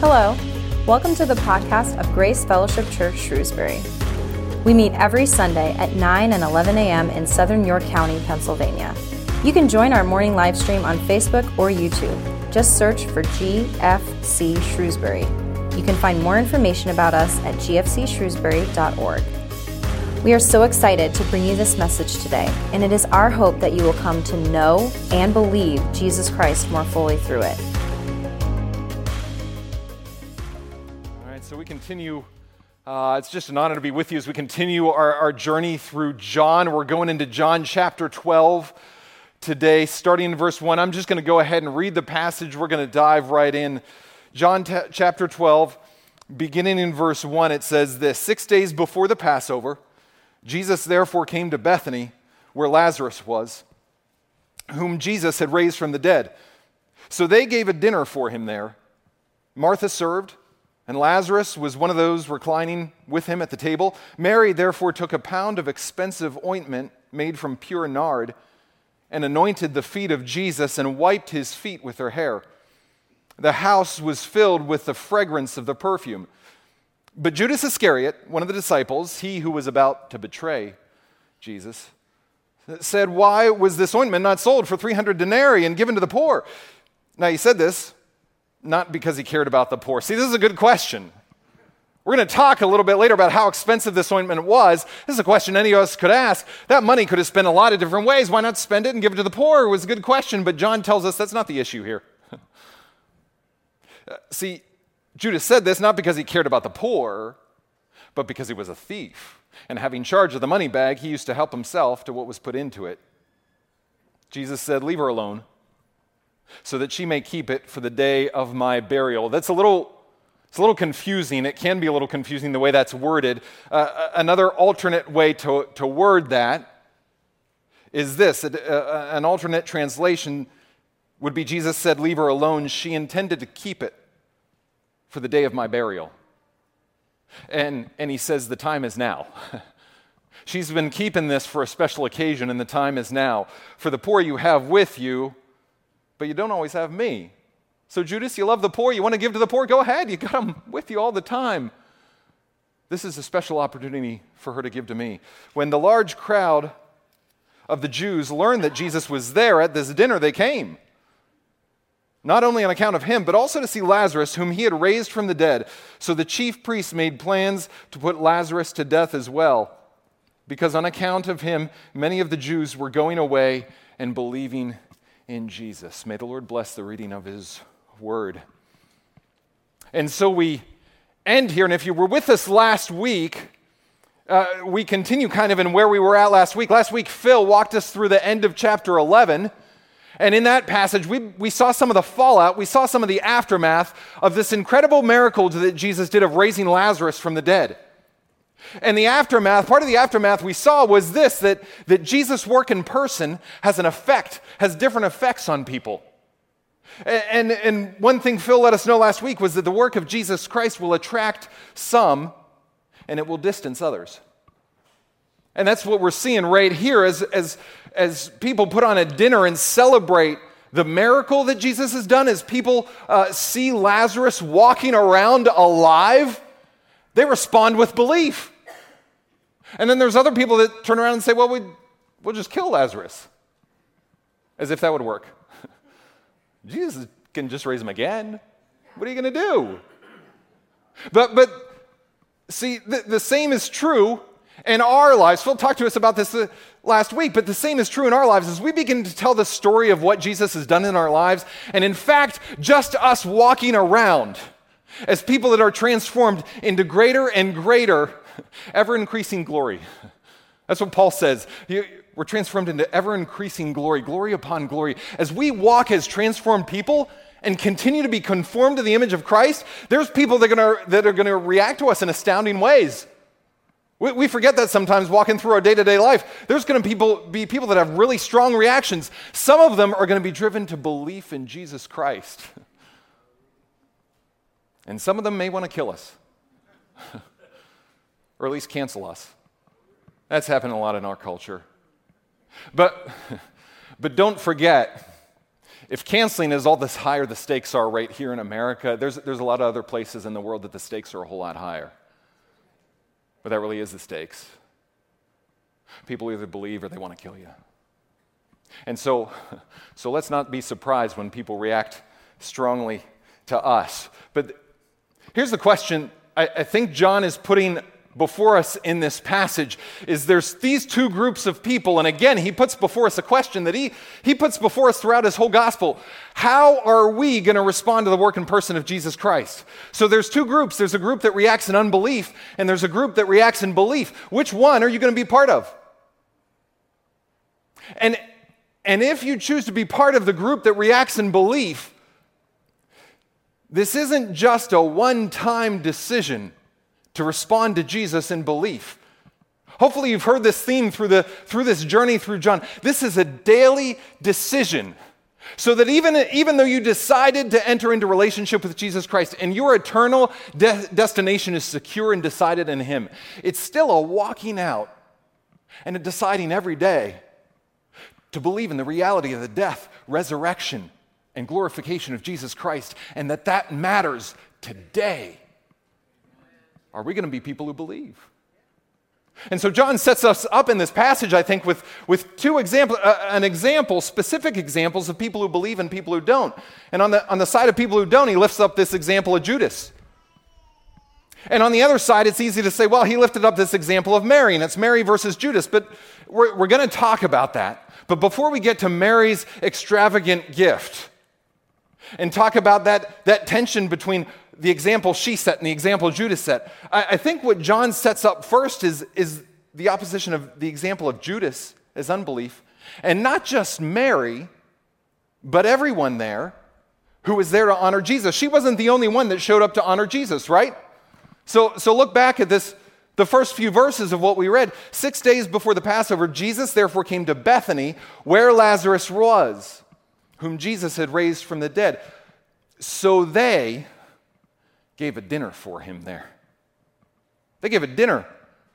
Hello, welcome to the podcast of Grace Fellowship Church Shrewsbury. We meet every Sunday at 9 and 11 a.m. in southern York County, Pennsylvania. You can join our morning live stream on Facebook or YouTube. Just search for GFC Shrewsbury. You can find more information about us at gfcshrewsbury.org. We are so excited to bring you this message today, and it is our hope that you will come to know and believe Jesus Christ more fully through it. Continue. Uh, it's just an honor to be with you as we continue our, our journey through John. We're going into John chapter 12 today, starting in verse 1. I'm just going to go ahead and read the passage. We're going to dive right in. John t- chapter 12, beginning in verse 1, it says this Six days before the Passover, Jesus therefore came to Bethany, where Lazarus was, whom Jesus had raised from the dead. So they gave a dinner for him there. Martha served, and Lazarus was one of those reclining with him at the table. Mary therefore took a pound of expensive ointment made from pure nard and anointed the feet of Jesus and wiped his feet with her hair. The house was filled with the fragrance of the perfume. But Judas Iscariot, one of the disciples, he who was about to betray Jesus, said, Why was this ointment not sold for 300 denarii and given to the poor? Now, he said this not because he cared about the poor. See, this is a good question. We're going to talk a little bit later about how expensive this ointment was. This is a question any of us could ask. That money could have spent a lot of different ways. Why not spend it and give it to the poor? It was a good question, but John tells us that's not the issue here. Uh, see, Judas said this not because he cared about the poor, but because he was a thief. And having charge of the money bag, he used to help himself to what was put into it. Jesus said, Leave her alone, so that she may keep it for the day of my burial. That's a little. It's a little confusing. It can be a little confusing the way that's worded. Uh, another alternate way to, to word that is this uh, an alternate translation would be Jesus said, Leave her alone. She intended to keep it for the day of my burial. And, and he says, The time is now. She's been keeping this for a special occasion, and the time is now. For the poor you have with you, but you don't always have me. So, Judas, you love the poor, you want to give to the poor, go ahead. You got them with you all the time. This is a special opportunity for her to give to me. When the large crowd of the Jews learned that Jesus was there at this dinner, they came not only on account of him, but also to see Lazarus, whom he had raised from the dead. So the chief priests made plans to put Lazarus to death as well, because on account of him, many of the Jews were going away and believing in Jesus. May the Lord bless the reading of his word. And so we end here, and if you were with us last week, uh, we continue kind of in where we were at last week. Last week, Phil walked us through the end of chapter 11 and in that passage, we, we saw some of the fallout, we saw some of the aftermath of this incredible miracle that Jesus did of raising Lazarus from the dead. And the aftermath, part of the aftermath we saw was this that, that Jesus' work in person has an effect, has different effects on people. And, and, one thing Phil let us know last week was that the work of Jesus Christ will attract some and it will distance others. And that's what we're seeing right here as, as, as people put on a dinner and celebrate the miracle that Jesus has done, as people uh, see Lazarus walking around alive, they respond with belief. And then there's other people that turn around and say, well, we, we'll just kill Lazarus. As if that would work. Jesus can just raise him again. What are you going to do? But, but see, the, the same is true in our lives. Phil talked to us about this uh, last week, but the same is true in our lives as we begin to tell the story of what Jesus has done in our lives. And in fact, just us walking around as people that are transformed into greater and greater, ever increasing glory. That's what Paul says. We're transformed into ever increasing glory, glory upon glory. As we walk as transformed people, and continue to be conformed to the image of Christ, there's people that are, gonna, that are going to react to us in astounding ways. We, forget that sometimes walking through our day to day life. There's going to people, be people that have really strong reactions. Some of them are going to be driven to belief in Jesus Christ. And some of them may want to kill us, or at least cancel us. That's happened a lot in our culture. But, but don't forget, if canceling is all this higher the stakes are right here in America, there's, there's a lot of other places in the world that the stakes are a whole lot higher. But that really is the stakes. People either believe or they want to kill you. And so, so let's not be surprised when people react strongly to us. But here's the question I, I think John is putting before us in this passage is there's these two groups of people and again he puts before us a question that he, he puts before us throughout his whole gospel. How are we going to respond to the work and person of jesus christ? So there's two groups. There's a group that reacts in unbelief and there's a group that reacts in belief. Which one are you going to be part of? And and if you choose to be part of the group that reacts in belief this isn't just a one-time decision to respond to Jesus in belief. Hopefully, you've heard this theme through, the, through this journey through John. This is a daily decision. So that even, even though you decided to enter into relationship with Jesus Christ and your eternal de- destination is secure and decided in Him, it's still a walking out and a deciding every day to believe in the reality of the death, resurrection, and glorification of Jesus Christ, and that that matters today. Are we going to be people who believe? And so John sets us up in this passage, I think, with, with two examples, uh, an example, specific examples of people who believe and people who don't. And on the, on the side of people who don't, he lifts up this example of Judas. And on the other side, it's easy to say, well, he lifted up this example of Mary, and it's Mary versus Judas. But we're, we're going to talk about that. But before we get to Mary's extravagant gift and talk about that, that tension between the example she set and the example Judas set. I, I think what John sets up first is, is the opposition of the example of Judas as unbelief, and not just Mary, but everyone there who was there to honor Jesus. She wasn't the only one that showed up to honor Jesus, right? So, so look back at this, the first few verses of what we read. Six days before the Passover, Jesus therefore came to Bethany, where Lazarus was, whom Jesus had raised from the dead. So they, gave a dinner for him there. They gave a dinner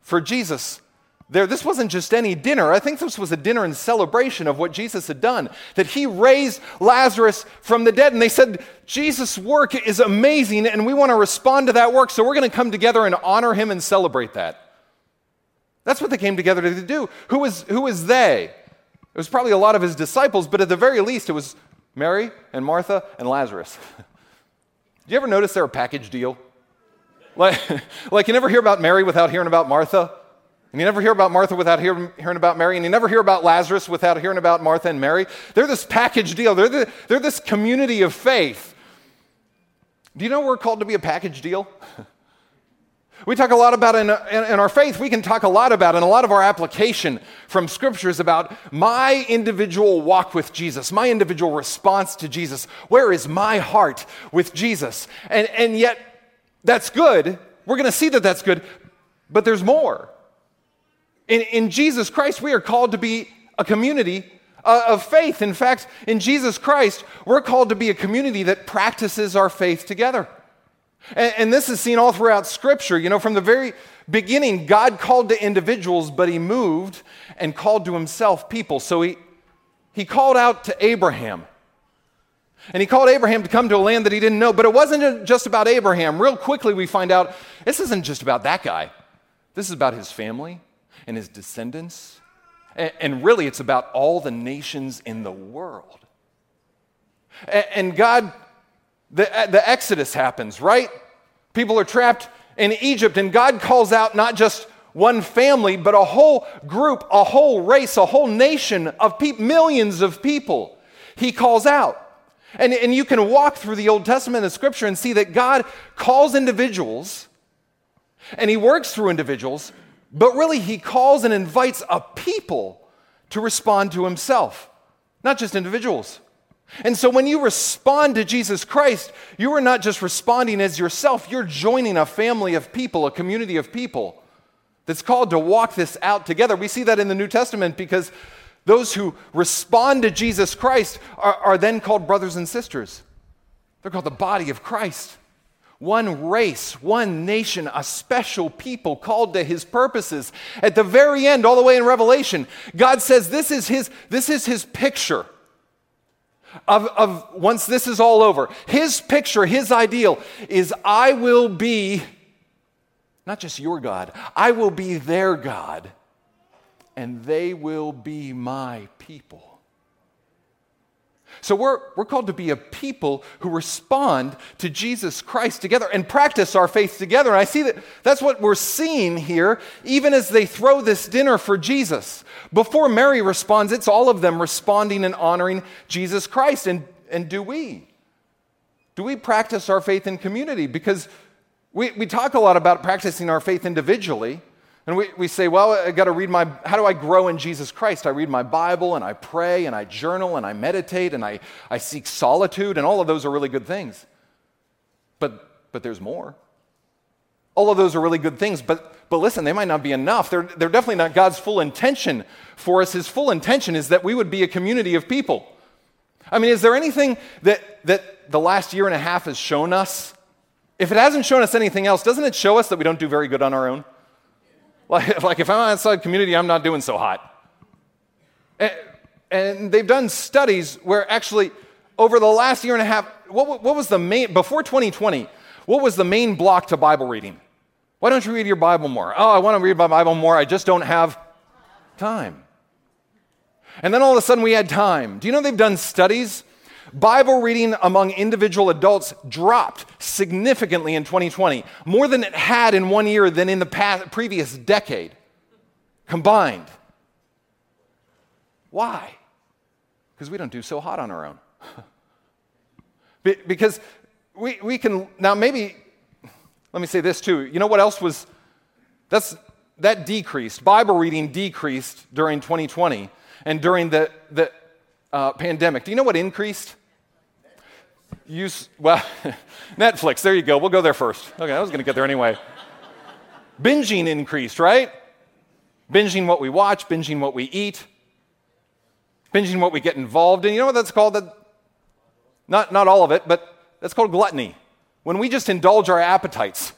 for Jesus there. This wasn't just any dinner. I think this was a dinner in celebration of what Jesus had done, that he raised Lazarus from the dead. And they said, Jesus' work is amazing, and we want to respond to that work, so we're going to come together and honor him and celebrate that. That's what they came together to do. Who was, who was they? It was probably a lot of his disciples, but at the very least, it was Mary and Martha and Lazarus. Do you ever notice they're a package deal? Like, like you never hear about Mary without hearing about Martha. And you never hear about Martha without hearing, hearing about Mary. And you never hear about Lazarus without hearing about Martha and Mary. They're this package deal. They're, the, they're this community of faith. Do you know we're called to be a package deal? We talk a lot about in, in, in, our faith, we can talk a lot about, and a lot of our application from scriptures about my individual walk with Jesus, my individual response to Jesus. Where is my heart with Jesus? And, and yet, that's good. We're going to see that that's good, but there's more. In, in Jesus Christ, we are called to be a community uh, of faith. In fact, in Jesus Christ, we're called to be a community that practices our faith together. And, and this is seen all throughout Scripture. You know, from the very beginning, God called to individuals, but he moved and called to himself people. So he, he called out to Abraham. And he called Abraham to come to a land that he didn't know. But it wasn't just about Abraham. Real quickly, we find out this isn't just about that guy, this is about his family and his descendants. And, really, it's about all the nations in the world. And God the, uh, the Exodus happens, right? People are trapped in Egypt, and God calls out not just one family, but a whole group, a whole race, a whole nation of pe- millions of people. He calls out. And, and you can walk through the Old Testament and Scripture and see that God calls individuals and He works through individuals, but really He calls and invites a people to respond to Himself, not just individuals. And so when you respond to Jesus Christ, you are not just responding as yourself, you're joining a family of people, a community of people that's called to walk this out together. We see that in the New Testament because those who respond to Jesus Christ are, are then called brothers and sisters. They're called the body of Christ. One race, one nation, a special people called to his purposes. At the very end, all the way in Revelation, God says this is his, this is his picture of, of once this is all over. His picture, his ideal is I will be not just your God, I will be their God, and they will be my people. So we're, we're called to be a people who respond to Jesus Christ together and practice our faith together. And I see that that's what we're seeing here, even as they throw this dinner for Jesus. Before Mary responds, it's all of them responding and honoring Jesus Christ. And, and do we? Do we practice our faith in community? Because we, we talk a lot about practicing our faith individually. And we, we say, well, I got to read my, how do I grow in Jesus Christ? I read my Bible and I pray and I journal and I meditate and I, I seek solitude, and all of those are really good things. But, but there's more. All of those are really good things, but, but listen, they might not be enough. They're, they're definitely not God's full intention for us. His full intention is that we would be a community of people. I mean, is there anything that, that the last year and a half has shown us? If it hasn't shown us anything else, doesn't it show us that we don't do very good on our own? Like, like if I'm outside community, I'm not doing so hot. And, and they've done studies where actually, over the last year and a half, what, what was the main, before 2020, what was the main block to Bible reading? Why don't you read your Bible more? Oh, I want to read my Bible more. I just don't have time. And then all of a sudden we had time. Do you know they've done studies Bible reading among individual adults dropped significantly in 2020, more than it had in one year than in the past, previous decade combined. Why? Because we don't do so hot on our own. because we, we can, now maybe, let me say this too. You know what else was, that's, that decreased. Bible reading decreased during 2020 and during the, the uh, pandemic. Do you know what increased? Use, well, Netflix, there you go. We'll go there first. Okay, I was going to get there anyway. binging increased, right? Binging what we watch, binging what we eat, binging what we get involved in. You know what that's called? That, not, not all of it, but that's called gluttony. When we just indulge our appetites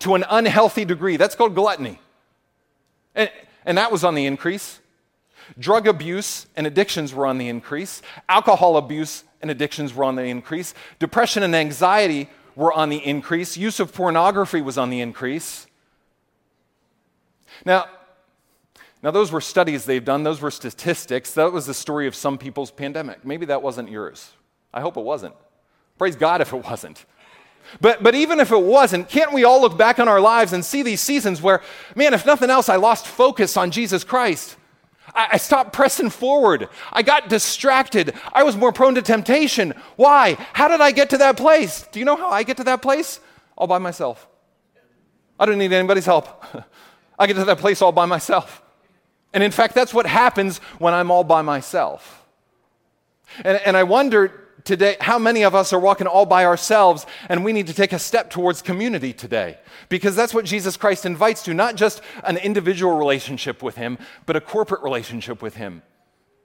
to an unhealthy degree, that's called gluttony. And, and that was on the increase. Drug abuse and addictions were on the increase. Alcohol abuse and addictions were on the increase. Depression and anxiety were on the increase. Use of pornography was on the increase. Now, now those were studies they've done, those were statistics. That was the story of some people's pandemic. Maybe that wasn't yours. I hope it wasn't. Praise God if it wasn't. But, but even if it wasn't, can't we all look back on our lives and see these seasons where, man, if nothing else, I lost focus on Jesus Christ? I, stopped pressing forward. I got distracted. I was more prone to temptation. Why? How did I get to that place? Do you know how I get to that place? All by myself. I don't need anybody's help. I get to that place all by myself. And in fact, that's what happens when I'm all by myself. And, and I wonder today how many of us are walking all by ourselves and we need to take a step towards community today? Because that's what jesus christ invites to not just an individual relationship with him but a corporate relationship with him.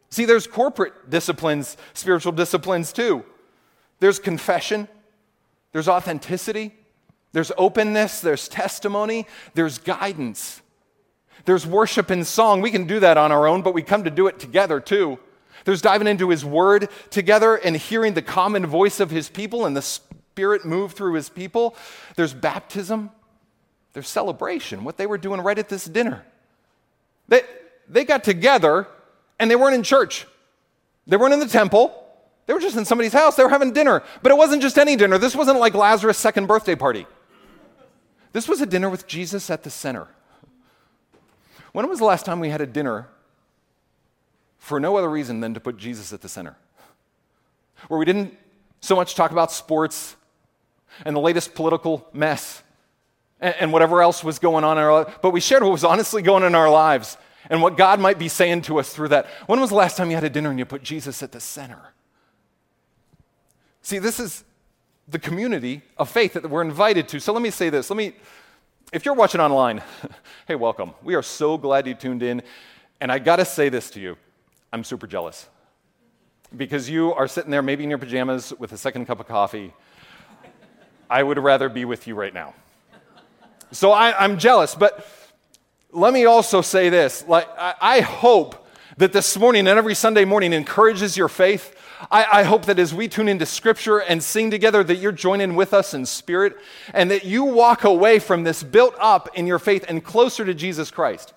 See there's corporate disciplines spiritual disciplines too. There's confession there's authenticity there's openness there's testimony there's guidance. There's worship and song. We can do that on our own but we come to do it together too there's diving into his word together and hearing the common voice of his people and the spirit move through his people. There's baptism. There's celebration, what they were doing right at this dinner. They, they got together and they weren't in church. They weren't in the temple. They were just in somebody's house. They were having dinner. But it wasn't just any dinner. This wasn't like Lazarus' second birthday party. This was a dinner with Jesus at the center. When was the last time we had a dinner for no other reason than to put Jesus at the center. Where we didn't so much talk about sports and the latest political mess and, and whatever else was going on in our lives, but we shared what was honestly going on in our lives and what God might be saying to us through that. When was the last time you had a dinner and you put Jesus at the center? See, this is the community of faith that we're invited to. So let me say this. Let me, if you're watching online, hey, welcome. We are so glad you tuned in. And I got to say this to you I'm super jealous because you are sitting there, maybe in your pajamas with a second cup of coffee. I would rather be with you right now. So I, am jealous, but let me also say this. Like, I, I hope that this morning and every Sunday morning encourages your faith. I, I, hope that as we tune into Scripture and sing together, that you're joining with us in spirit and that you walk away from this built up in your faith and closer to Jesus Christ.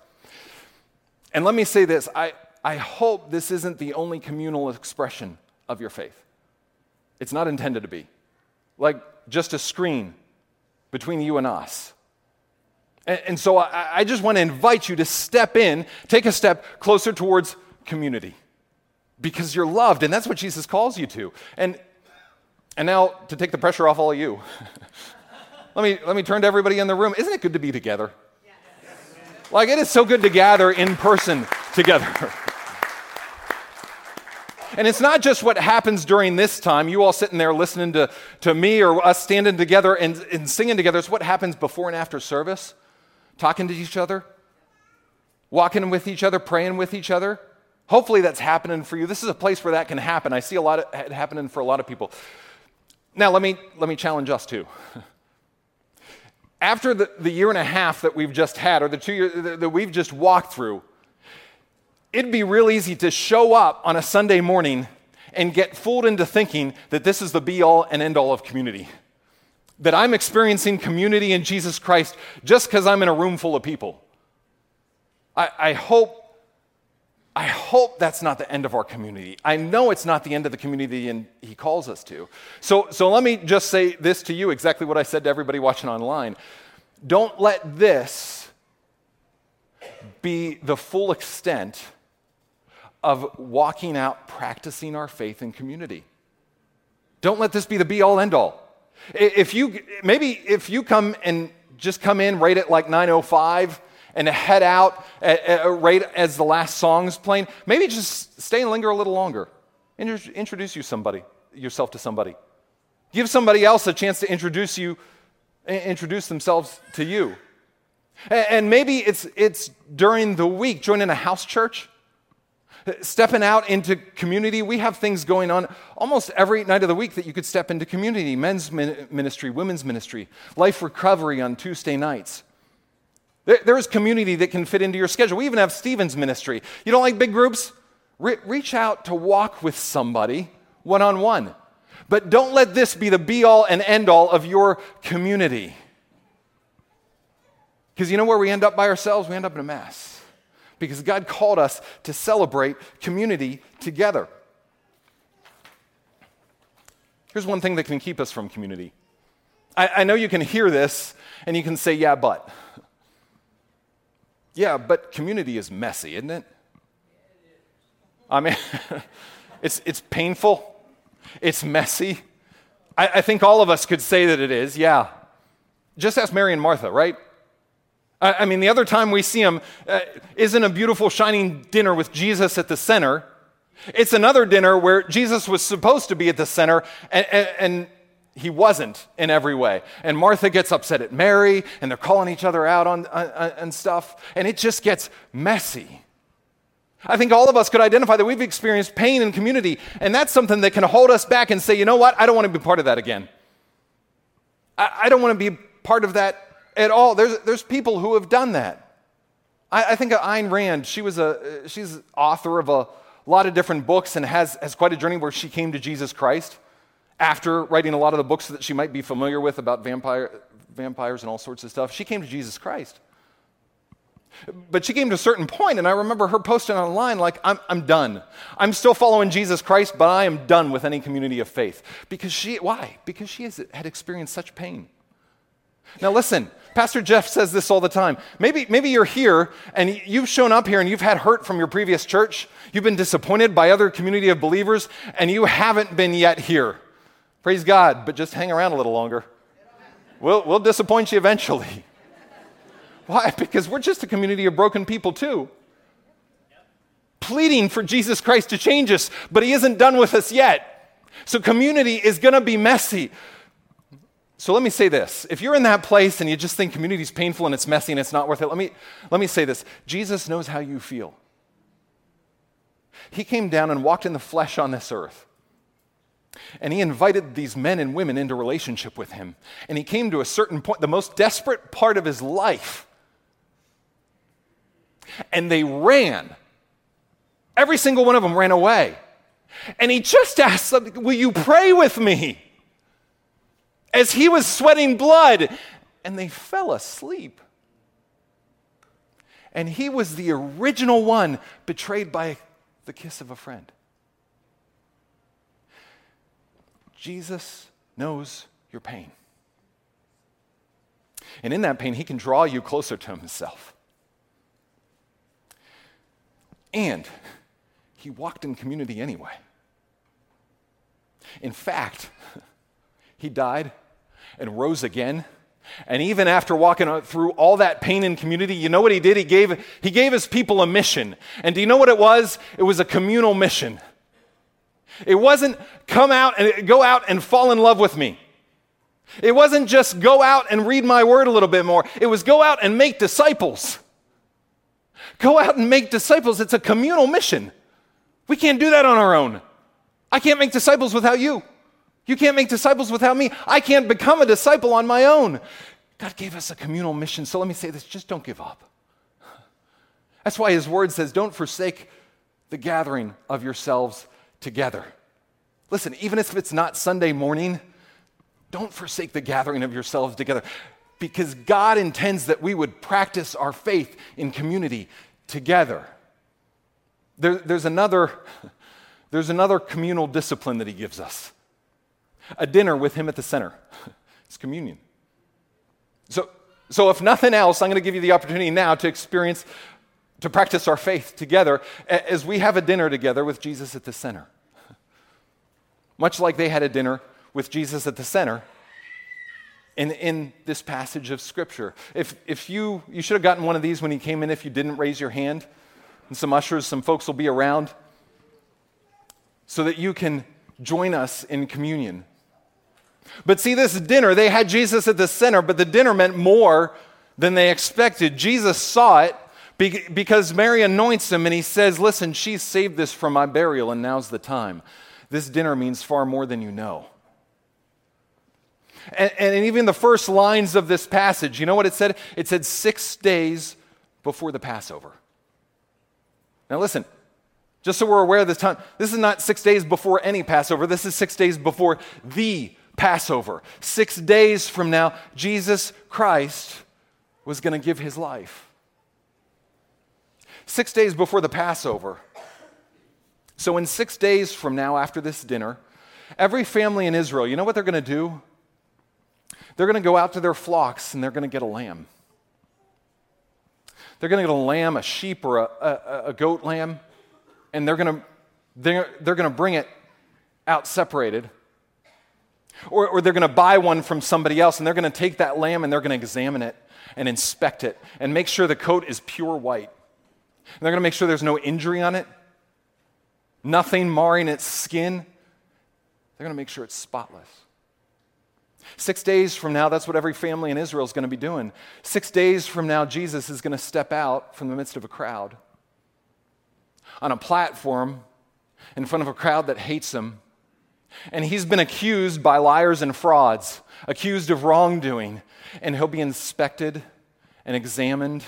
And let me say this I, I hope this isn't the only communal expression of your faith. It's not intended to be. Like just a screen between you and us. And, and so I, I just want to invite you to step in, take a step closer towards community because you're loved, and that's what Jesus calls you to. And, and now, to take the pressure off all of you, let, me, let me turn to everybody in the room. Isn't it good to be together? Like, it is so good to gather in person together. And it's not just what happens during this time, you all sitting there listening to, to me or us standing together and, and singing together. It's what happens before and after service, talking to each other, walking with each other, praying with each other. Hopefully that's happening for you. This is a place where that can happen. I see a lot of it happening for a lot of people. Now, let me, let me challenge us too. After the, the year and a half that we've just had, or the two years that we've just walked through, it'd be real easy to show up on a Sunday morning and get fooled into thinking that this is the be all and end all of community. That I'm experiencing community in Jesus Christ just because I'm in a room full of people. I, I hope I hope that's not the end of our community. I know it's not the end of the community and he calls us to. So, so let me just say this to you exactly what I said to everybody watching online. Don't let this be the full extent of walking out practicing our faith in community. Don't let this be the be all end all. If you maybe if you come and just come in right at like 905 and head out at, at, right as the last song's playing, maybe just stay and linger a little longer. Introduce you somebody, yourself to somebody. Give somebody else a chance to introduce you, introduce themselves to you. And maybe it's, it's during the week, joining a house church, stepping out into community. We have things going on almost every night of the week that you could step into community men's ministry, women's ministry, life recovery on Tuesday nights. There is community that can fit into your schedule. We even have Stephen's ministry. You don't like big groups? Re- reach out to walk with somebody one on one. But don't let this be the be all and end all of your community. Because you know where we end up by ourselves? We end up in a mess. Because God called us to celebrate community together. Here's one thing that can keep us from community. I, I know you can hear this and you can say, yeah, but. Yeah, but community is messy, isn't it? I mean, it's, it's painful, it's messy. I, I, think all of us could say that it is, yeah. Just ask Mary and Martha, right? I, mean, the other time we see him uh, isn't a beautiful, shining dinner with Jesus at the center. It's another dinner where Jesus was supposed to be at the center, and, and, and he wasn't in every way. And Martha gets upset at Mary, and they're calling each other out on, on, stuff, and it just gets messy. I think all of us could identify that we've experienced pain in community, and that's something that can hold us back and say, you know what, I don't want to be part of that again. I, I don't want to be part of that at all. There's, there's people who have done that. I, I think of Anne Rice, she was a, she's author of a lot of different books and has, has quite a journey where she came to Jesus Christ after writing a lot of the books that she might be familiar with about vampire, vampires and all sorts of stuff, she came to Jesus Christ. But she came to a certain point, and I remember her posting online, like, I'm, I'm done. I'm still following Jesus Christ, but I am done with any community of faith. Because she, why? Because she has, had experienced such pain. Now, listen, Pastor Jeff says this all the time. Maybe, maybe you're here and you've shown up here and you've had hurt from your previous church. You've been disappointed by other community of believers, and you haven't been yet here. Praise God, but just hang around a little longer. We'll, we'll disappoint you eventually. Why? Because we're just a community of broken people, too. Pleading for Jesus Christ to change us, but He isn't done with us yet. So, community is going to be messy. So, let me say this. If you're in that place and you just think community is painful and it's messy and it's not worth it, let me, let me say this Jesus knows how you feel. He came down and walked in the flesh on this earth. And he invited these men and women into relationship with him. And he came to a certain point, the most desperate part of his life. And they ran. Every single one of them ran away. And he just asked them, Will you pray with me? As he was sweating blood, and they fell asleep. And he was the original one betrayed by the kiss of a friend. Jesus knows your pain. And in that pain, he can draw you closer to himself. And he walked in community anyway. In fact, he died and rose again. And even after walking through all that pain in community, you know what he did? He gave, he gave his people a mission. And do you know what it was? It was a communal mission. It wasn't come out and go out and fall in love with me. It wasn't just go out and read my word a little bit more. It was go out and make disciples. Go out and make disciples. It's a communal mission. We can't do that on our own. I can't make disciples without you. You can't make disciples without me. I can't become a disciple on my own. God gave us a communal mission. So let me say this just don't give up. That's why his word says, don't forsake the gathering of yourselves together. Listen, even if it's not Sunday morning, don't forsake the gathering of yourselves together because God intends that we would practice our faith in community together. There, there's, another, there's another communal discipline that He gives us a dinner with Him at the center. It's communion. So, so if nothing else, I'm going to give you the opportunity now to experience, to practice our faith together as we have a dinner together with Jesus at the center. Much like they had a dinner with Jesus at the center in, in this passage of Scripture. If, if you, you should have gotten one of these when he came in if you didn't raise your hand. And some ushers, some folks will be around so that you can join us in communion. But see, this dinner, they had Jesus at the center, but the dinner meant more than they expected. Jesus saw it because Mary anoints him and he says, Listen, she saved this for my burial, and now's the time. This dinner means far more than you know. And, and even the first lines of this passage, you know what it said? It said six days before the Passover. Now, listen, just so we're aware of this time, this is not six days before any Passover. This is six days before the Passover. Six days from now, Jesus Christ was going to give his life. Six days before the Passover. So, in six days from now, after this dinner, every family in Israel, you know what they're going to do? They're going to go out to their flocks and they're going to get a lamb. They're going to get a lamb, a sheep, or a, a, a goat lamb, and they're going to, they're, they're going to bring it out separated. Or, or they're going to buy one from somebody else and they're going to take that lamb and they're going to examine it and inspect it and make sure the coat is pure white. And they're going to make sure there's no injury on it, nothing marring its skin. They're going to make sure it's spotless. Six days from now, that's what every family in Israel is going to be doing. Six days from now, Jesus is going to step out from the midst of a crowd on a platform in front of a crowd that hates him. And he's been accused by liars and frauds, accused of wrongdoing, and he'll be inspected and examined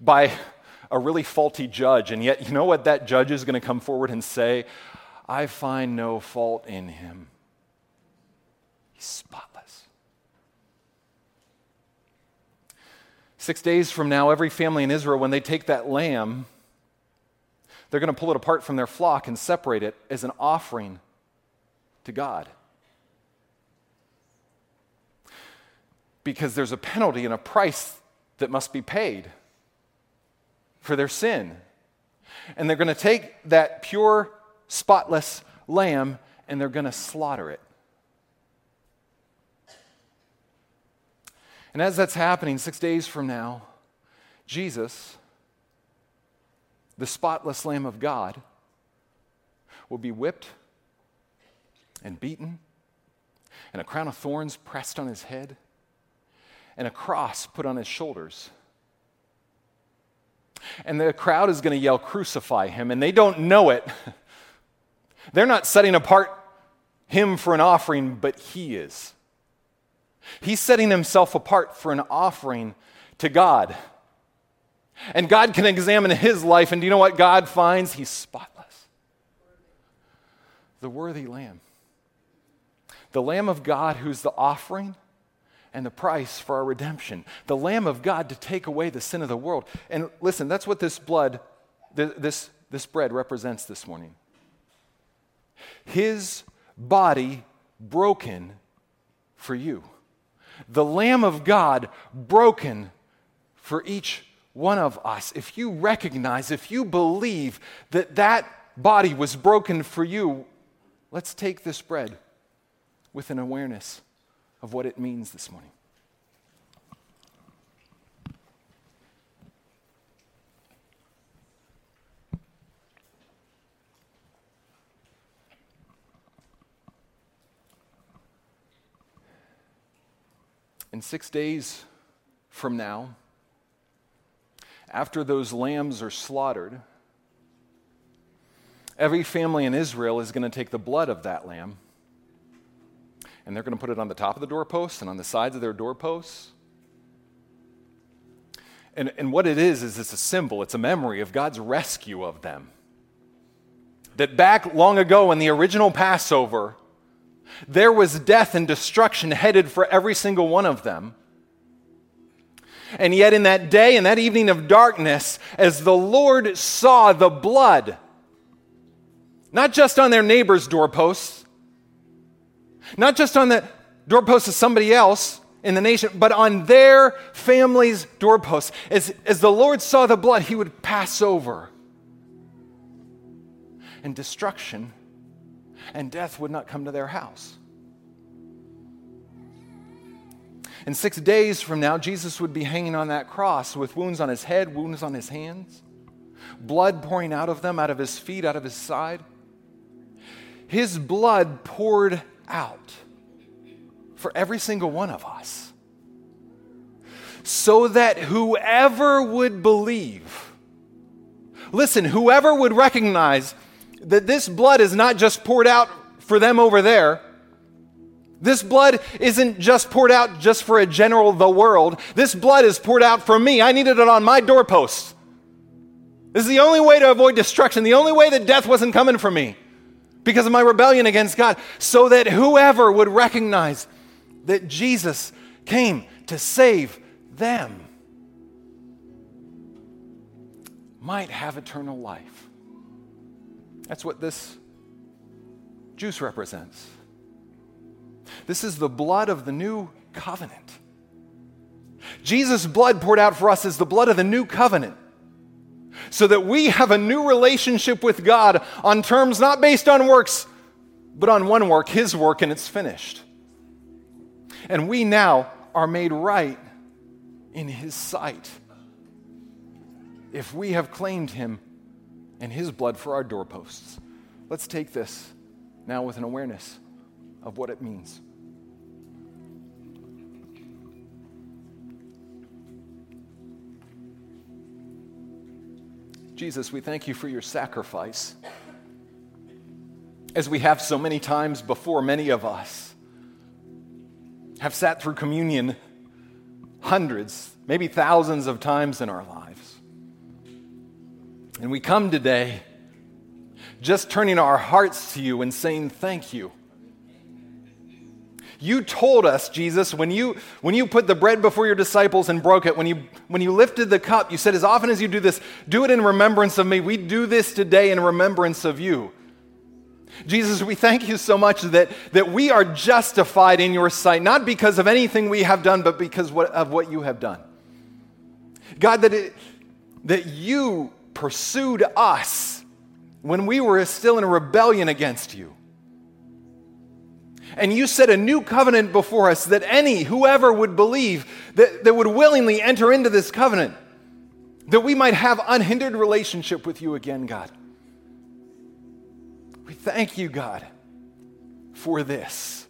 by a really faulty judge. And yet, you know what that judge is going to come forward and say? I find no fault in him. He's spotless. Six days from now, every family in Israel, when they take that lamb, they're going to pull it apart from their flock and separate it as an offering to God. Because there's a penalty and a price that must be paid for their sin. And they're going to take that pure, spotless lamb and they're going to slaughter it. And as that's happening, six days from now, Jesus, the spotless Lamb of God, will be whipped and beaten, and a crown of thorns pressed on his head, and a cross put on his shoulders. And the crowd is going to yell, Crucify him, and they don't know it. They're not setting apart him for an offering, but he is. He's setting himself apart for an offering to God. And God can examine his life, and do you know what God finds? He's spotless. the worthy Lamb. The Lamb of God who's the offering and the price for our redemption. The Lamb of God to take away the sin of the world. And listen, that's what this blood, this, this bread represents this morning. His body broken for you. The Lamb of God broken for each one of us. If you recognize, if you believe that that body was broken for you, let's take this bread with an awareness of what it means this morning. In six days from now, after those lambs are slaughtered, every family in Israel is going to take the blood of that lamb and they're going to put it on the top of the doorposts and on the sides of their doorposts. And, and what it is, is it's a symbol, it's a memory of God's rescue of them. That back long ago in the original Passover, there was death and destruction headed for every single one of them. And yet, in that day, in that evening of darkness, as the Lord saw the blood, not just on their neighbor's doorposts, not just on the doorposts of somebody else in the nation, but on their family's doorposts. As, as the Lord saw the blood, he would pass over. And destruction and death would not come to their house. And six days from now, Jesus would be hanging on that cross with wounds on his head, wounds on his hands, blood pouring out of them, out of his feet, out of his side. His blood poured out for every single one of us so that whoever would believe, listen, whoever would recognize that this blood is not just poured out for them over there. This blood isn't just poured out just for a general the world. This blood is poured out for me. I needed it on my doorpost. This is the only way to avoid destruction, the only way that death wasn't coming for me because of my rebellion against God, so that whoever would recognize that Jesus came to save them might have eternal life. That's what this juice represents. This is the blood of the new covenant. Jesus' blood poured out for us is the blood of the new covenant so that we have a new relationship with God on terms not based on works, but on one work, His work, and it's finished. And we now are made right in His sight if we have claimed Him and His blood for our doorposts. Let's take this now with an awareness of what it means. Jesus, we thank you for your sacrifice. As we have so many times before, many of us have sat through communion hundreds, maybe thousands of times in our lives. And we come today just turning our hearts to you and saying thank you. You told us, Jesus, when you, when you put the bread before your disciples and broke it, when you, when you lifted the cup, you said, As often as you do this, do it in remembrance of me. We do this today in remembrance of you. Jesus, we thank you so much that, that we are justified in your sight, not because of anything we have done, but because what, of what you have done. God, that, it, that you pursued us when we were still in rebellion against you. And you set a new covenant before us that any, whoever would believe, that, that would willingly enter into this covenant, that we might have unhindered relationship with you again, God. We thank you, God, for this.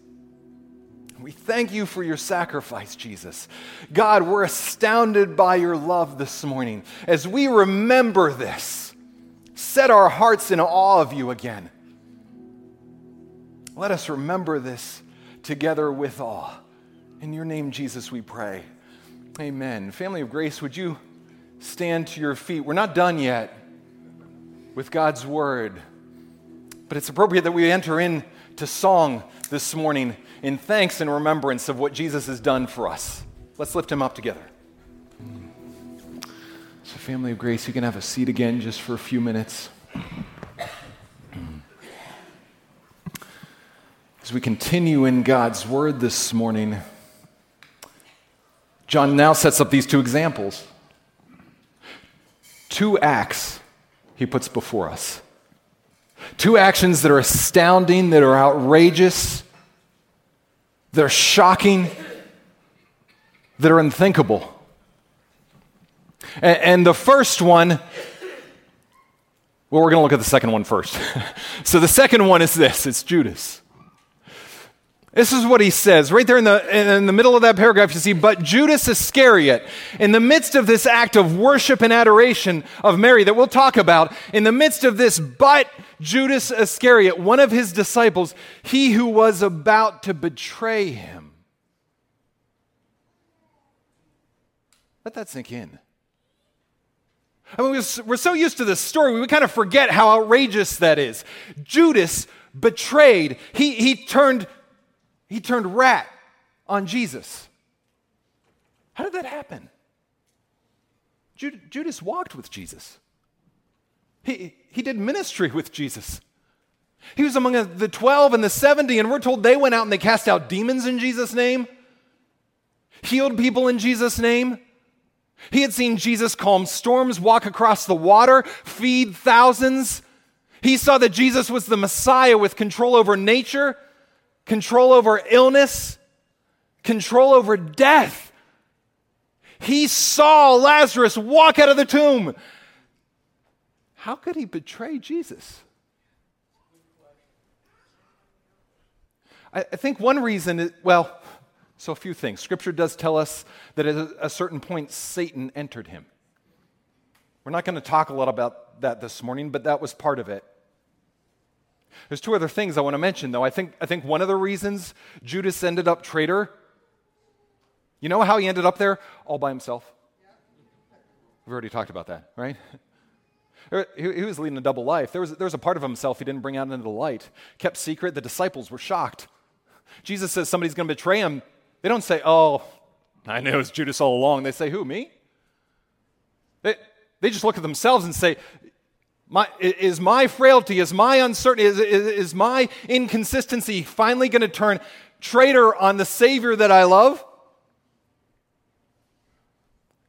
We thank you for your sacrifice, Jesus. God, we're astounded by your love this morning. As we remember this, set our hearts in awe of you again. Let us remember this together with awe. In your name, Jesus, we pray. Amen. Family of grace, would you stand to your feet? We're not done yet with God's word. But it's appropriate that we enter into song this morning in thanks and remembrance of what Jesus has done for us. Let's lift him up together. So, family of grace, you can have a seat again just for a few minutes. As we continue in God's word this morning, John now sets up these two examples. Two acts he puts before us. Two actions that are astounding, that are outrageous, that are shocking, that are unthinkable. And, and the first one, well, we're going to look at the second one first. so the second one is this it's Judas. This is what he says right there in the, in the middle of that paragraph. You see, but Judas Iscariot, in the midst of this act of worship and adoration of Mary that we'll talk about, in the midst of this, but Judas Iscariot, one of his disciples, he who was about to betray him. Let that sink in. I mean, we're so used to this story, we kind of forget how outrageous that is. Judas betrayed, he, he turned he turned rat on Jesus. How did that happen? Judas walked with Jesus. He, he did ministry with Jesus. He was among the 12 and the 70, and we're told they went out and they cast out demons in Jesus' name, healed people in Jesus' name. He had seen Jesus calm storms, walk across the water, feed thousands. He saw that Jesus was the Messiah with control over nature control over illness, control over death. He saw Lazarus walk out of the tomb. How could he betray Jesus? I, think one reason is, well, so a few things. Scripture does tell us that at a certain point, Satan entered him. We're not going to talk a lot about that this morning, but that was part of it. There's two other things I want to mention, though. I think, I think one of the reasons Judas ended up traitor, you know how he ended up there? All by himself. We've already talked about that, right? Er, he, he was leading a double life. There was, there was a part of himself he didn't bring out into the light, kept secret. The disciples were shocked. Jesus says somebody's going to betray him. They don't say, Oh, I knew it was Judas all along. They say, Who, me? They, they just look at themselves and say, my, is my frailty, is my uncertainty, is, is, is my inconsistency finally going to turn traitor on the Savior that I love?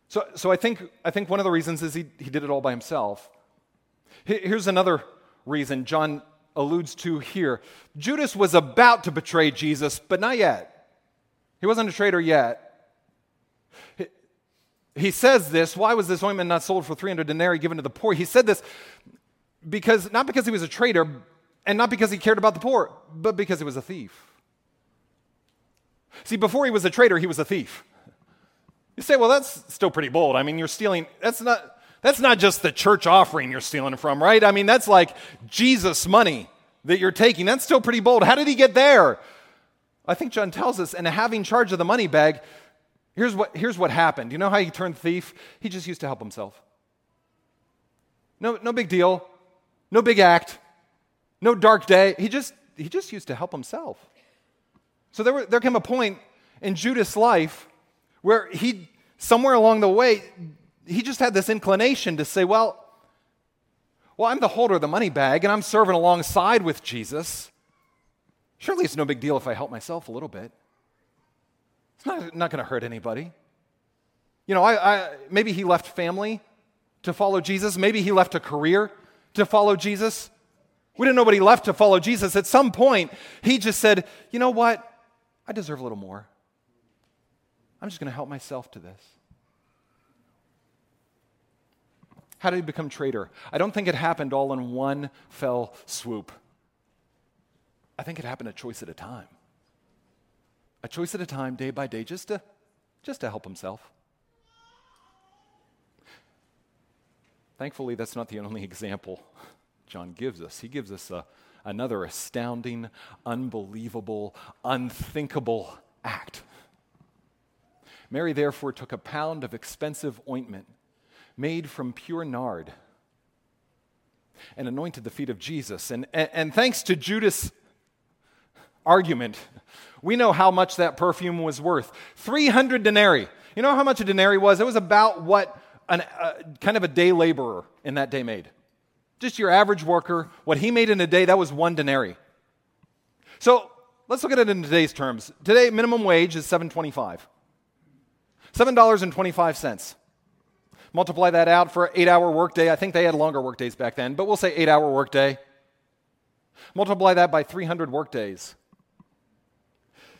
So, so I, think, I think one of the reasons is he, he did it all by himself. Here's another reason John alludes to here Judas was about to betray Jesus, but not yet. He wasn't a traitor yet. He says this, why was this ointment not sold for 300 denarii given to the poor? He said this because not because he was a traitor and not because he cared about the poor, but because he was a thief. See, before he was a traitor, he was a thief. You say, well, that's still pretty bold. I mean, you're stealing, that's not, that's not just the church offering you're stealing from, right? I mean, that's like Jesus' money that you're taking. That's still pretty bold. How did he get there? I think John tells us, and having charge of the money bag, here's what, here's what happened. You know how he turned thief? He just used to help himself. No, no big deal. No big act, no dark day. He just, he just used to help himself. So there, were, there came a point in Judas' life where he, somewhere along the way, he just had this inclination to say, well, well, I'm the holder of the money bag and I'm serving alongside with Jesus. Surely it's no big deal if I help myself a little bit. It's not, not going to hurt anybody. You know, I, I, maybe he left family to follow Jesus. Maybe he left a career to follow Jesus. We didn't know what he left to follow Jesus. At some point, he just said, You know what? I deserve a little more. I'm just going to help myself to this. How did he become traitor? I don't think it happened all in one fell swoop. I think it happened a choice at a time. A choice at a time, day by day, just to, just to help himself. Thankfully, that's not the only example John gives us. He gives us a, another astounding, unbelievable, unthinkable act. Mary therefore took a pound of expensive ointment made from pure nard. and anointed the feet of Jesus. And, and, and thanks to Judas' argument, we know how much that perfume was worth 300 denarii. You know how much a denarii was? It was about what an, uh, kind of a day laborer in that day made. Just your average worker, what he made in a day, that was one denarii. So let's look at it in today's terms. Today, minimum wage is 725. $7.25. Multiply that out for an eight hour workday. I think they had longer workdays back then, but we'll say eight hour workday. Multiply that by 300 workdays.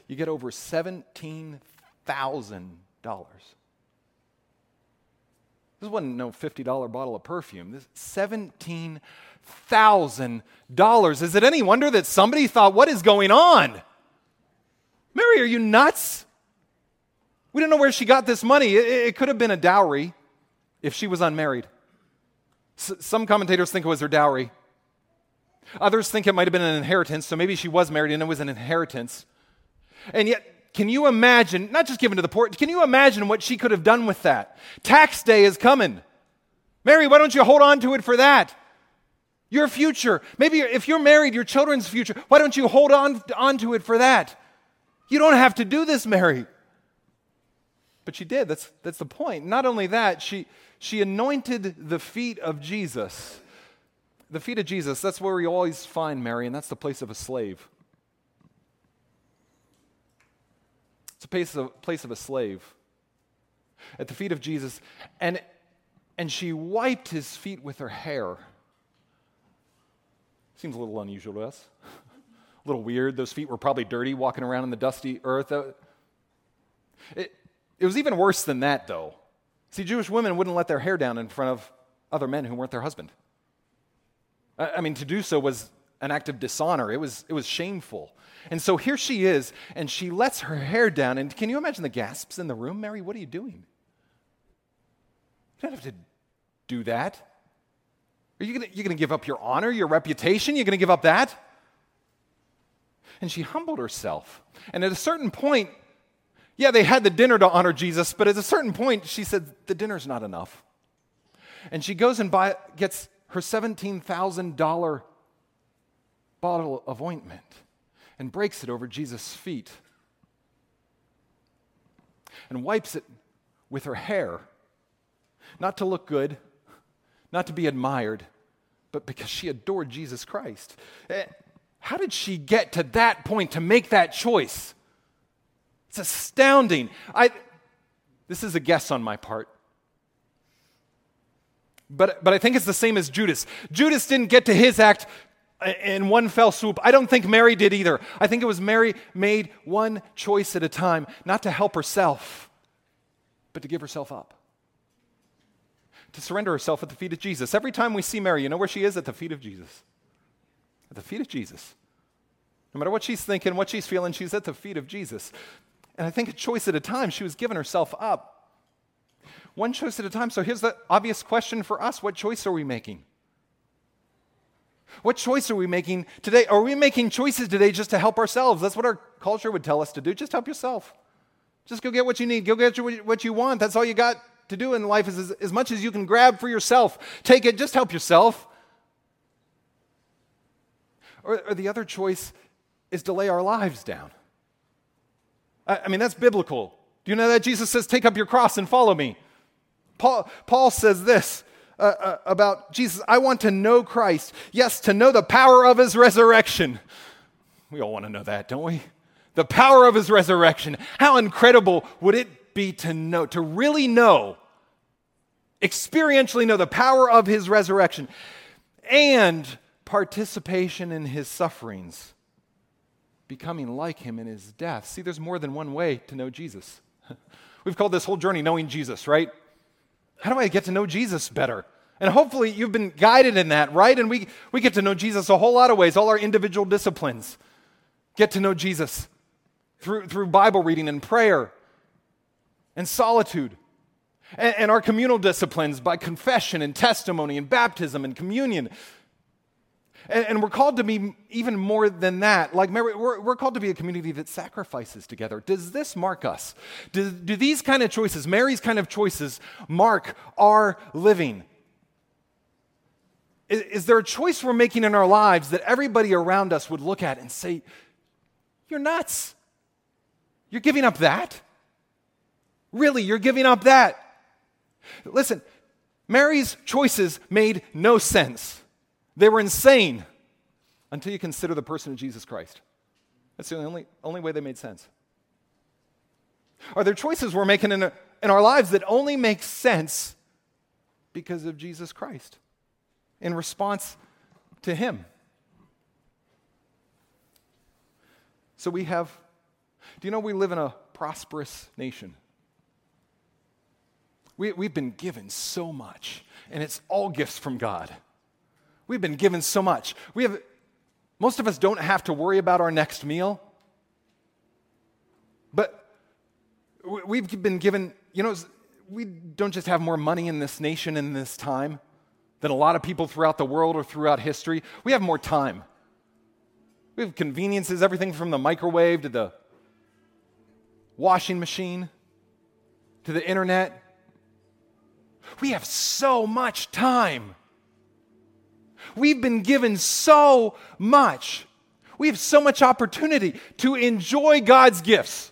You get over $17,000. This wasn't no $50 bottle of perfume. This $17,000. Is it any wonder that somebody thought, what is going on? Mary, are you nuts? We don't know where she got this money. It, it could have been a dowry if she was unmarried. S- some commentators think it was her dowry. Others think it might have been an inheritance, so maybe she was married and it was an inheritance. And yet, can you imagine, not just given to the poor, can you imagine what she could have done with that? Tax day is coming. Mary, why don't you hold on to it for that? Your future. Maybe if you're married, your children's future. Why don't you hold on, on to it for that? You don't have to do this, Mary. But she did. That's, that's the point. Not only that, she, she anointed the feet of Jesus. The feet of Jesus, that's where we always find Mary, and that's the place of a slave. It's a place of, place of a slave at the feet of Jesus. And, and she wiped his feet with her hair. Seems a little unusual to us. a little weird. Those feet were probably dirty walking around in the dusty earth. Uh, it, it was even worse than that, though. See, Jewish women wouldn't let their hair down in front of other men who weren't their husband. I mean, to do so was an act of dishonor, it was, it was shameful. And so here she is, and she lets her hair down. And can you imagine the gasps in the room? Mary, what are you doing? You don't have to do that. Are you going to give up your honor, your reputation? You're going to give up that? And she humbled herself. And at a certain point, yeah, they had the dinner to honor Jesus, but at a certain point, she said, the dinner's not enough. And she goes and buy, gets her $17,000 bottle of ointment and breaks it over Jesus' feet and wipes it with her hair, not to look good, not to be admired, but because she adored Jesus Christ. Eh, how did she get to that point to make that choice? It's astounding. I, this is a guess on my part. But, but I think it's the same as Judas. Judas didn't get to his act in one fell swoop. I don't think Mary did either. I think it was Mary made one choice at a time, not to help herself, but to give herself up. To surrender herself at the feet of Jesus. Every time we see Mary, you know where she is? At the feet of Jesus. At the feet of Jesus. No matter what she's thinking, what she's feeling, she's at the feet of Jesus. And I think a choice at a time, she was giving herself up. One choice at a time. So here's the obvious question for us what choice are we making? What choice are we making today? Are we making choices today just to help ourselves? That's what our culture would tell us to do. Just help yourself. Just go get what you need. Go get what you want. That's all you got to do in life is as, as much as you can grab for yourself. Take it. Just help yourself. Or, or the other choice is to lay our lives down. I, I mean, that's biblical. Do you know that Jesus says, Take up your cross and follow me? Paul, Paul says this uh, uh, about Jesus I want to know Christ. Yes, to know the power of his resurrection. We all want to know that, don't we? The power of his resurrection. How incredible would it be to know, to really know, experientially know the power of his resurrection and participation in his sufferings, becoming like him in his death. See, there's more than one way to know Jesus. We've called this whole journey knowing Jesus, right? How do I get to know Jesus better? And hopefully you've been guided in that, right? And we, we get to know Jesus a whole lot of ways, all our individual disciplines. Get to know Jesus through, through Bible reading and prayer and solitude. And, and our communal disciplines by confession and testimony and baptism and communion. And, and, we're called to be even more than that. Like, Mary, we're, we're called to be a community that sacrifices together. Does this mark us? Do, do these kind of choices, Mary's kind of choices, mark our living? Is, is there a choice we're making in our lives that everybody around us would look at and say, You're nuts? You're giving up that? Really, you're giving up that? Listen, Mary's choices made no sense. They were insane until you consider the person of Jesus Christ. That's the only, only way they made sense. Are there choices we're making in, a, in our lives that only make sense because of Jesus Christ in response to Him? So we have, do you know we live in a prosperous nation? We, we've been given so much, and it's all gifts from God. We've been given so much. We have, most of us don't have to worry about our next meal, but we've been given, you know, we don't just have more money in this nation in this time than a lot of people throughout the world or throughout history. We have more time. We have conveniences, everything from the microwave to the washing machine to the internet. We have so much time. We've been given so much. We have so much opportunity to enjoy God's gifts.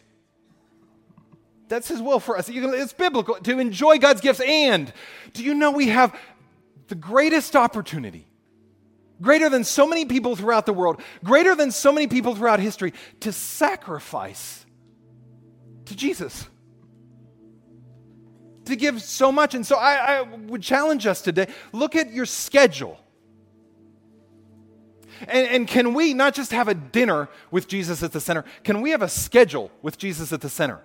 That's His will for us. It's biblical to enjoy God's gifts. And do you know we have the greatest opportunity, greater than so many people throughout the world, greater than so many people throughout history, to sacrifice to Jesus? to give so much. And so I, I would challenge us today look at your schedule. And, and, can we not just have a dinner with Jesus at the center, can we have a schedule with Jesus at the center?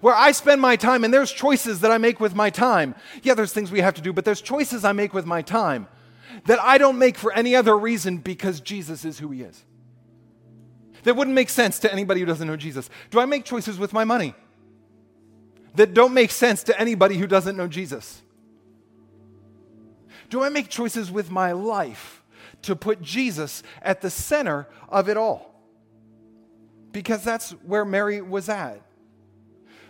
Where I spend my time, and there's choices that I make with my time. Yeah, there's things we have to do, but there's choices I make with my time that I don't make for any other reason because Jesus is who He is. That wouldn't make sense to anybody who doesn't know Jesus. Do I make choices with my money? that don't make sense to anybody who doesn't know Jesus? Do I make choices with my life to put Jesus at the center of it all? Because that's where Mary was at.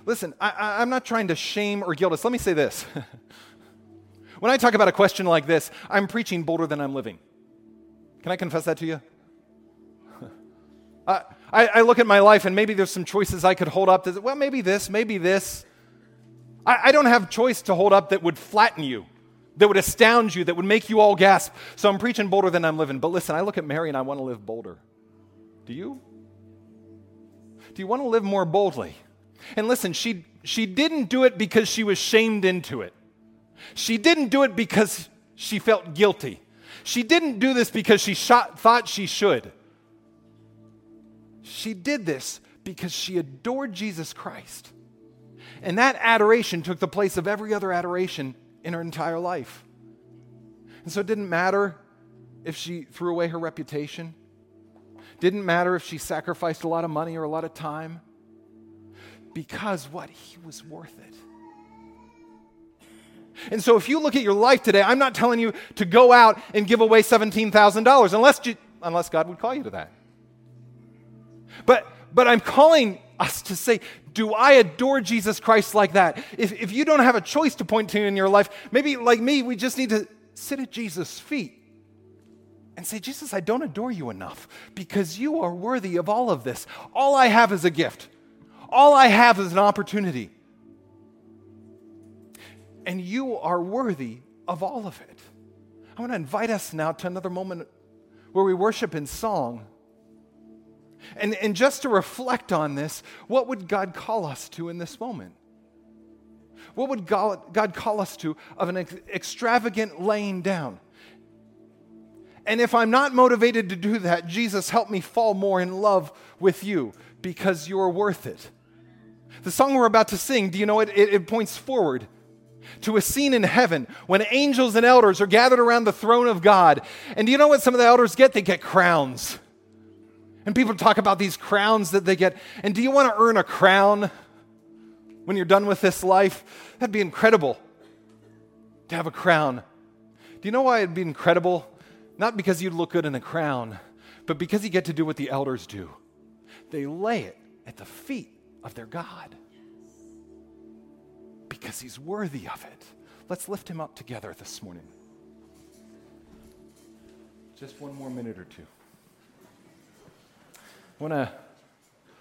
Listen, I, am not trying to shame or guilt us. Let me say this. when I talk about a question like this, I'm preaching bolder than I'm living. Can I confess that to you? I, I, look at my life and maybe there's some choices I could hold up to, well, maybe this, maybe this. I, I don't have choice to hold up that would flatten you, that would astound you, that would make you all gasp. So I'm preaching bolder than I'm living. But listen, I look at Mary and I want to live bolder. Do you? Do you want to live more boldly? And listen, she, she didn't do it because she was shamed into it. She didn't do it because she felt guilty. She didn't do this because she shot, thought she should. She did this because she adored Jesus Christ. And that adoration took the place of every other adoration in her entire life. And so it didn't matter if she threw away her reputation, didn't matter if she sacrificed a lot of money or a lot of time, because what? He was worth it. And so if you look at your life today, I'm not telling you to go out and give away $17,000 unless, unless God would call you to that. But, but I'm calling us to say, do I adore Jesus Christ like that? If, if you don't have a choice to point to in your life, maybe like me, we just need to sit at Jesus' feet and say, Jesus, I don't adore you enough because you are worthy of all of this. All I have is a gift, all I have is an opportunity. And you are worthy of all of it. I want to invite us now to another moment where we worship in song. And, and just to reflect on this, what would God call us to in this moment? What would God, God call us to of an ex- extravagant laying down? And if I'm not motivated to do that, Jesus, help me fall more in love with you because you're worth it. The song we're about to sing, do you know it, it, it points forward to a scene in heaven when angels and elders are gathered around the throne of God. And do you know what some of the elders get? They get crowns. And people talk about these crowns that they get. And do you want to earn a crown when you're done with this life? That'd be incredible to have a crown. Do you know why it'd be incredible? Not because you'd look good in a crown, but because you get to do what the elders do. They lay it at the feet of their God because he's worthy of it. Let's lift him up together this morning. just one more minute or two. I want to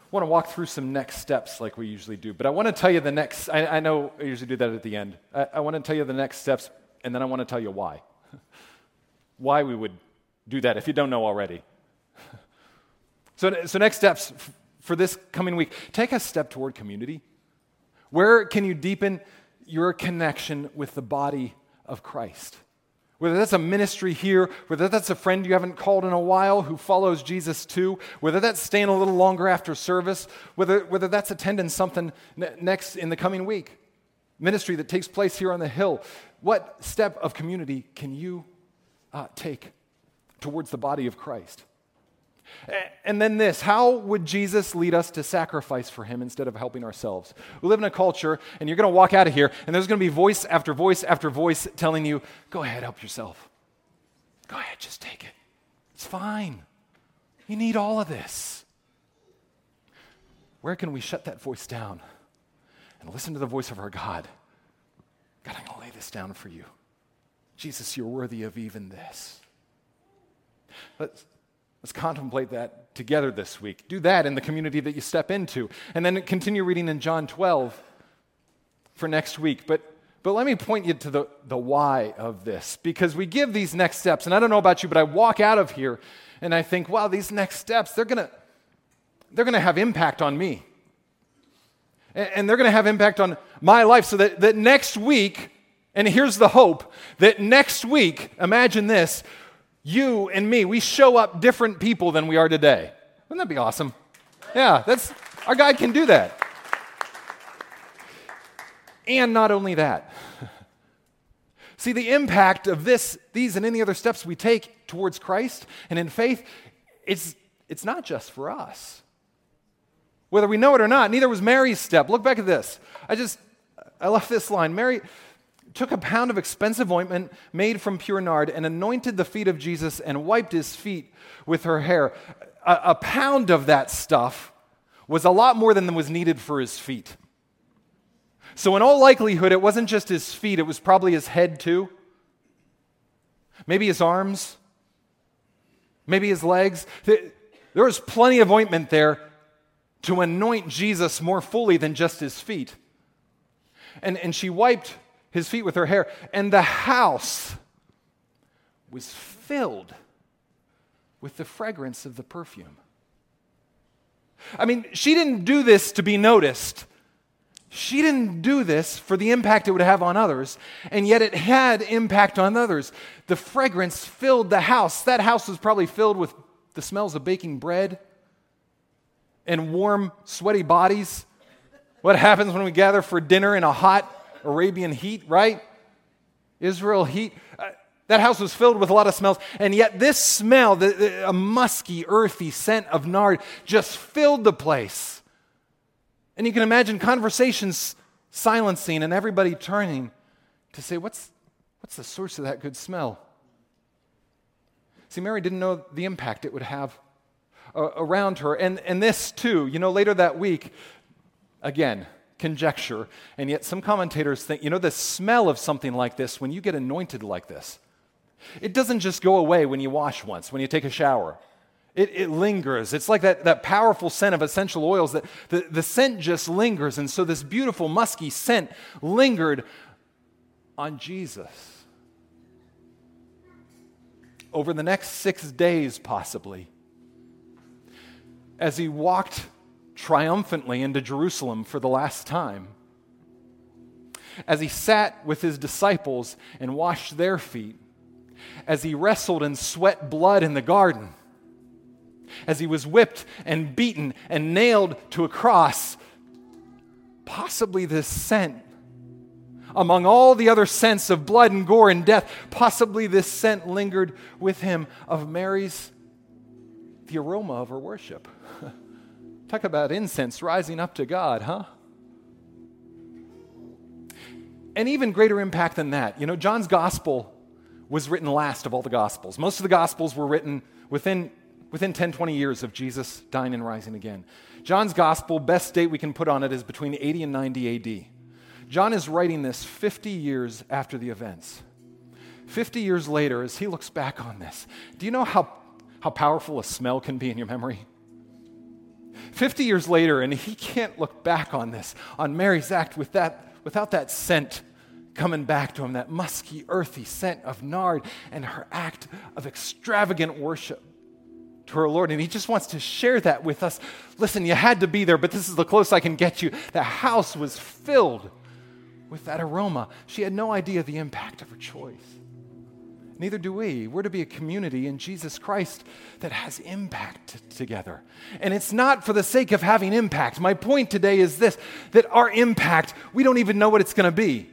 want to walk through some next steps like we usually do, but I want to tell you the next. I, I know I usually do that at the end. I, I want to tell you the next steps, and then I want to tell you why. why we would do that if you don't know already. so, so next steps for this coming week take a step toward community. Where can you deepen your connection with the body of Christ? Whether that's a ministry here, whether that's a friend you haven't called in a while who follows Jesus too, whether that's staying a little longer after service, whether, whether that's attending something next in the coming week, ministry that takes place here on the hill, what step of community can you uh, take towards the body of Christ? And then this how would Jesus lead us to sacrifice for him instead of helping ourselves? We live in a culture, and you're going to walk out of here, and there's going to be voice after voice after voice telling you, go ahead, help yourself. Go ahead, just take it. It's fine. You need all of this. Where can we shut that voice down and listen to the voice of our God? God, I'm going to lay this down for you. Jesus, you're worthy of even this. Let's, Let's contemplate that together this week. Do that in the community that you step into. And then continue reading in John 12 for next week. But, but let me point you to the, the why of this, because we give these next steps. And I don't know about you, but I walk out of here and I think, wow, these next steps, they're going to they're to have impact on me. And they're going to have impact on my life so that, that next week, and here's the hope that next week, imagine this, you and me, we show up different people than we are today. Wouldn't that be awesome? Yeah, that's our guy can do that. And not only that. See, the impact of this, these, and any other steps we take towards Christ and in faith, it's, it's not just for us. Whether we know it or not, neither was Mary's step. Look back at this. I just, I left this line. Mary, took a pound of expensive ointment made from pure nard and anointed the feet of Jesus and wiped his feet with her hair. A, a, pound of that stuff was a lot more than was needed for his feet. So, in all likelihood, it wasn't just his feet, it was probably his head too. Maybe his arms, maybe his legs. There was plenty of ointment there to anoint Jesus more fully than just his feet. And, and she wiped his feet with her hair. And the house was filled with the fragrance of the perfume. I mean, she didn't do this to be noticed. She didn't do this for the impact it would have on others, and yet it had impact on others. The fragrance filled the house. That house was probably filled with the smells of baking bread and warm, sweaty bodies. What happens when we gather for dinner in a hot, Arabian heat, right? Israel heat. Uh, that house was filled with a lot of smells, and yet this smell, the, the, a musky, earthy scent of nard, just filled the place. And you can imagine conversations silencing and everybody turning to say, What's, what's the source of that good smell? See, Mary didn't know the impact it would have uh, around her. And, and this, too, you know, later that week, again, conjecture, and yet some commentators think, you know, the smell of something like this, when you get anointed like this, it doesn't just go away when you wash once, when you take a shower. It, it lingers. It's like that, that powerful scent of essential oils that the, the scent just lingers. And so this beautiful, musky scent lingered on Jesus. Over the next six days, possibly, as he walked triumphantly into Jerusalem for the last time. As he sat with his disciples and washed their feet, as he wrestled and sweat blood in the garden, as he was whipped and beaten and nailed to a cross, possibly this scent, among all the other scents of blood and gore and death, possibly this scent lingered with him of Mary's, the aroma of her worship. Talk about incense rising up to God, huh? And even greater impact than that. You know, John's gospel was written last of all the gospels. Most of the gospels were written within, within 10, 20 years of Jesus dying and rising again. John's gospel, best date we can put on it is between 80 and 90 AD. John is writing this 50 years after the events. 50 years later, as he looks back on this, do you know how, how powerful a smell can be in your memory? 50 years later, and he can't look back on this, on Mary's act with that, without that scent coming back to him, that musky, earthy scent of nard, and her act of extravagant worship to her Lord. And he just wants to share that with us. Listen, you had to be there, but this is the close I can get you. The house was filled with that aroma. She had no idea the impact of her choice. Neither do we. We're to be a community in Jesus Christ that has impact together. And it's not for the sake of having impact. My point today is this that our impact, we don't even know what it's going to be.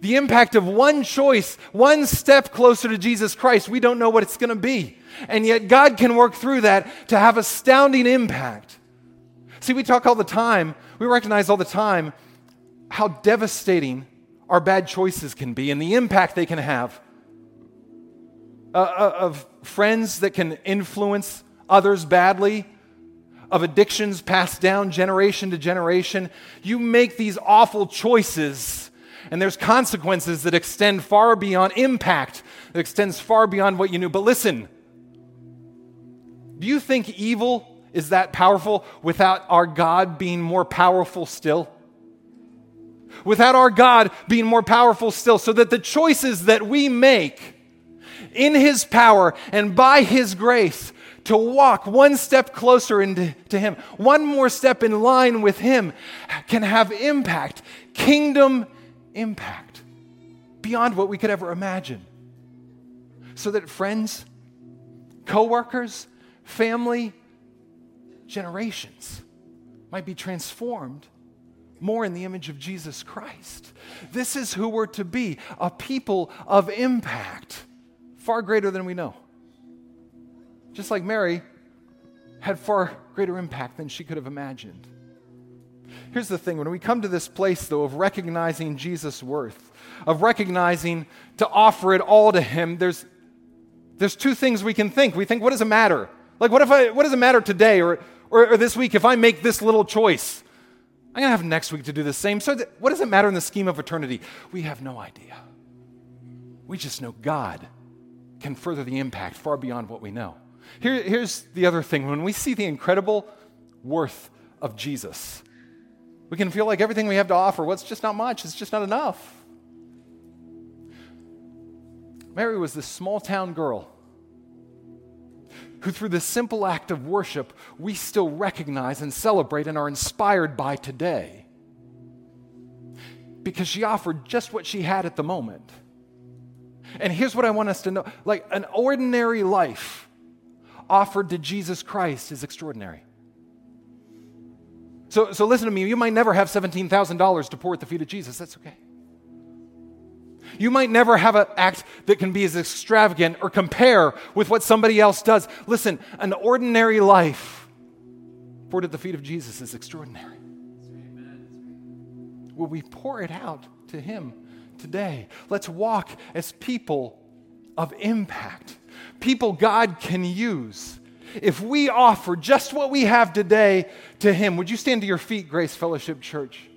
The impact of one choice, one step closer to Jesus Christ, we don't know what it's going to be. And yet, God can work through that to have astounding impact. See, we talk all the time, we recognize all the time how devastating our bad choices can be and the impact they can have uh, of friends that can influence others badly, of addictions passed down generation to generation. You make these awful choices, and there's consequences that extend far beyond impact, that extends far beyond what you knew. But listen, do you think evil is that powerful without our God being more powerful still? Without our God being more powerful still, so that the choices that we make in His power and by His grace to walk one step closer into to Him, one more step in line with Him, can have impact, kingdom impact, beyond what we could ever imagine. So that friends, coworkers, family, generations might be transformed more in the image of Jesus Christ. This is who we're to be a people of impact far greater than we know. Just like Mary had far greater impact than she could have imagined. Here's the thing when we come to this place, though, of recognizing Jesus' worth, of recognizing to offer it all to Him, there's, there's two things we can think. We think, what does it matter? Like, what, if I, what does it matter today or, or, or this week if I make this little choice? I'm going to have next week to do the same. So, th- what does it matter in the scheme of eternity? We have no idea. We just know God can further the impact far beyond what we know. Here, here's the other thing when we see the incredible worth of Jesus, we can feel like everything we have to offer, well, it's just not much, it's just not enough. Mary was this small town girl who, through this simple act of worship, we still recognize and celebrate and are inspired by today. Because she offered just what she had at the moment. And here's what I want us to know like an ordinary life offered to Jesus Christ is extraordinary. So, so listen to me. You might never have $17,000 to pour at the feet of Jesus. That's okay. You might never have an act that can be as extravagant or compare with what somebody else does. Listen, an ordinary life poured at the feet of Jesus is extraordinary. Will we pour it out to Him today. Let's walk as people of impact, people God can use. If we offer just what we have today to Him, would you stand to your feet, Grace Fellowship Church?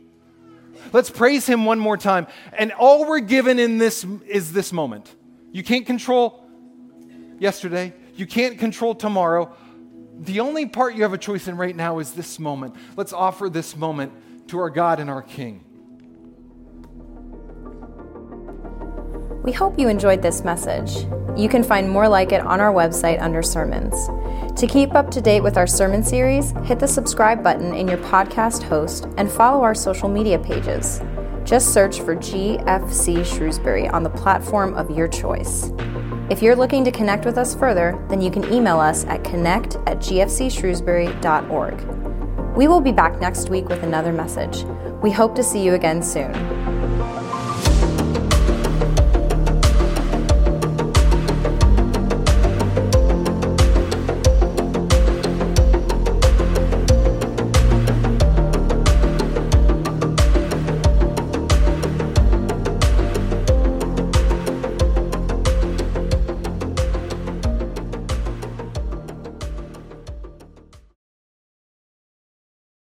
Let's praise Him one more time. And all we're given in this is this moment. You can't control yesterday, you can't control tomorrow. The only part you have a choice in right now is this moment. Let's offer this moment to our God and our King. We hope you enjoyed this message. You can find more like it on our website under sermons. To keep up to date with our sermon series, hit the subscribe button in your podcast host and follow our social media pages. Just search for GFC Shrewsbury on the platform of your choice. If you're looking to connect with us further, then you can email us at connect at gfcshrewsbury.org. We will be back next week with another message. We hope to see you again soon.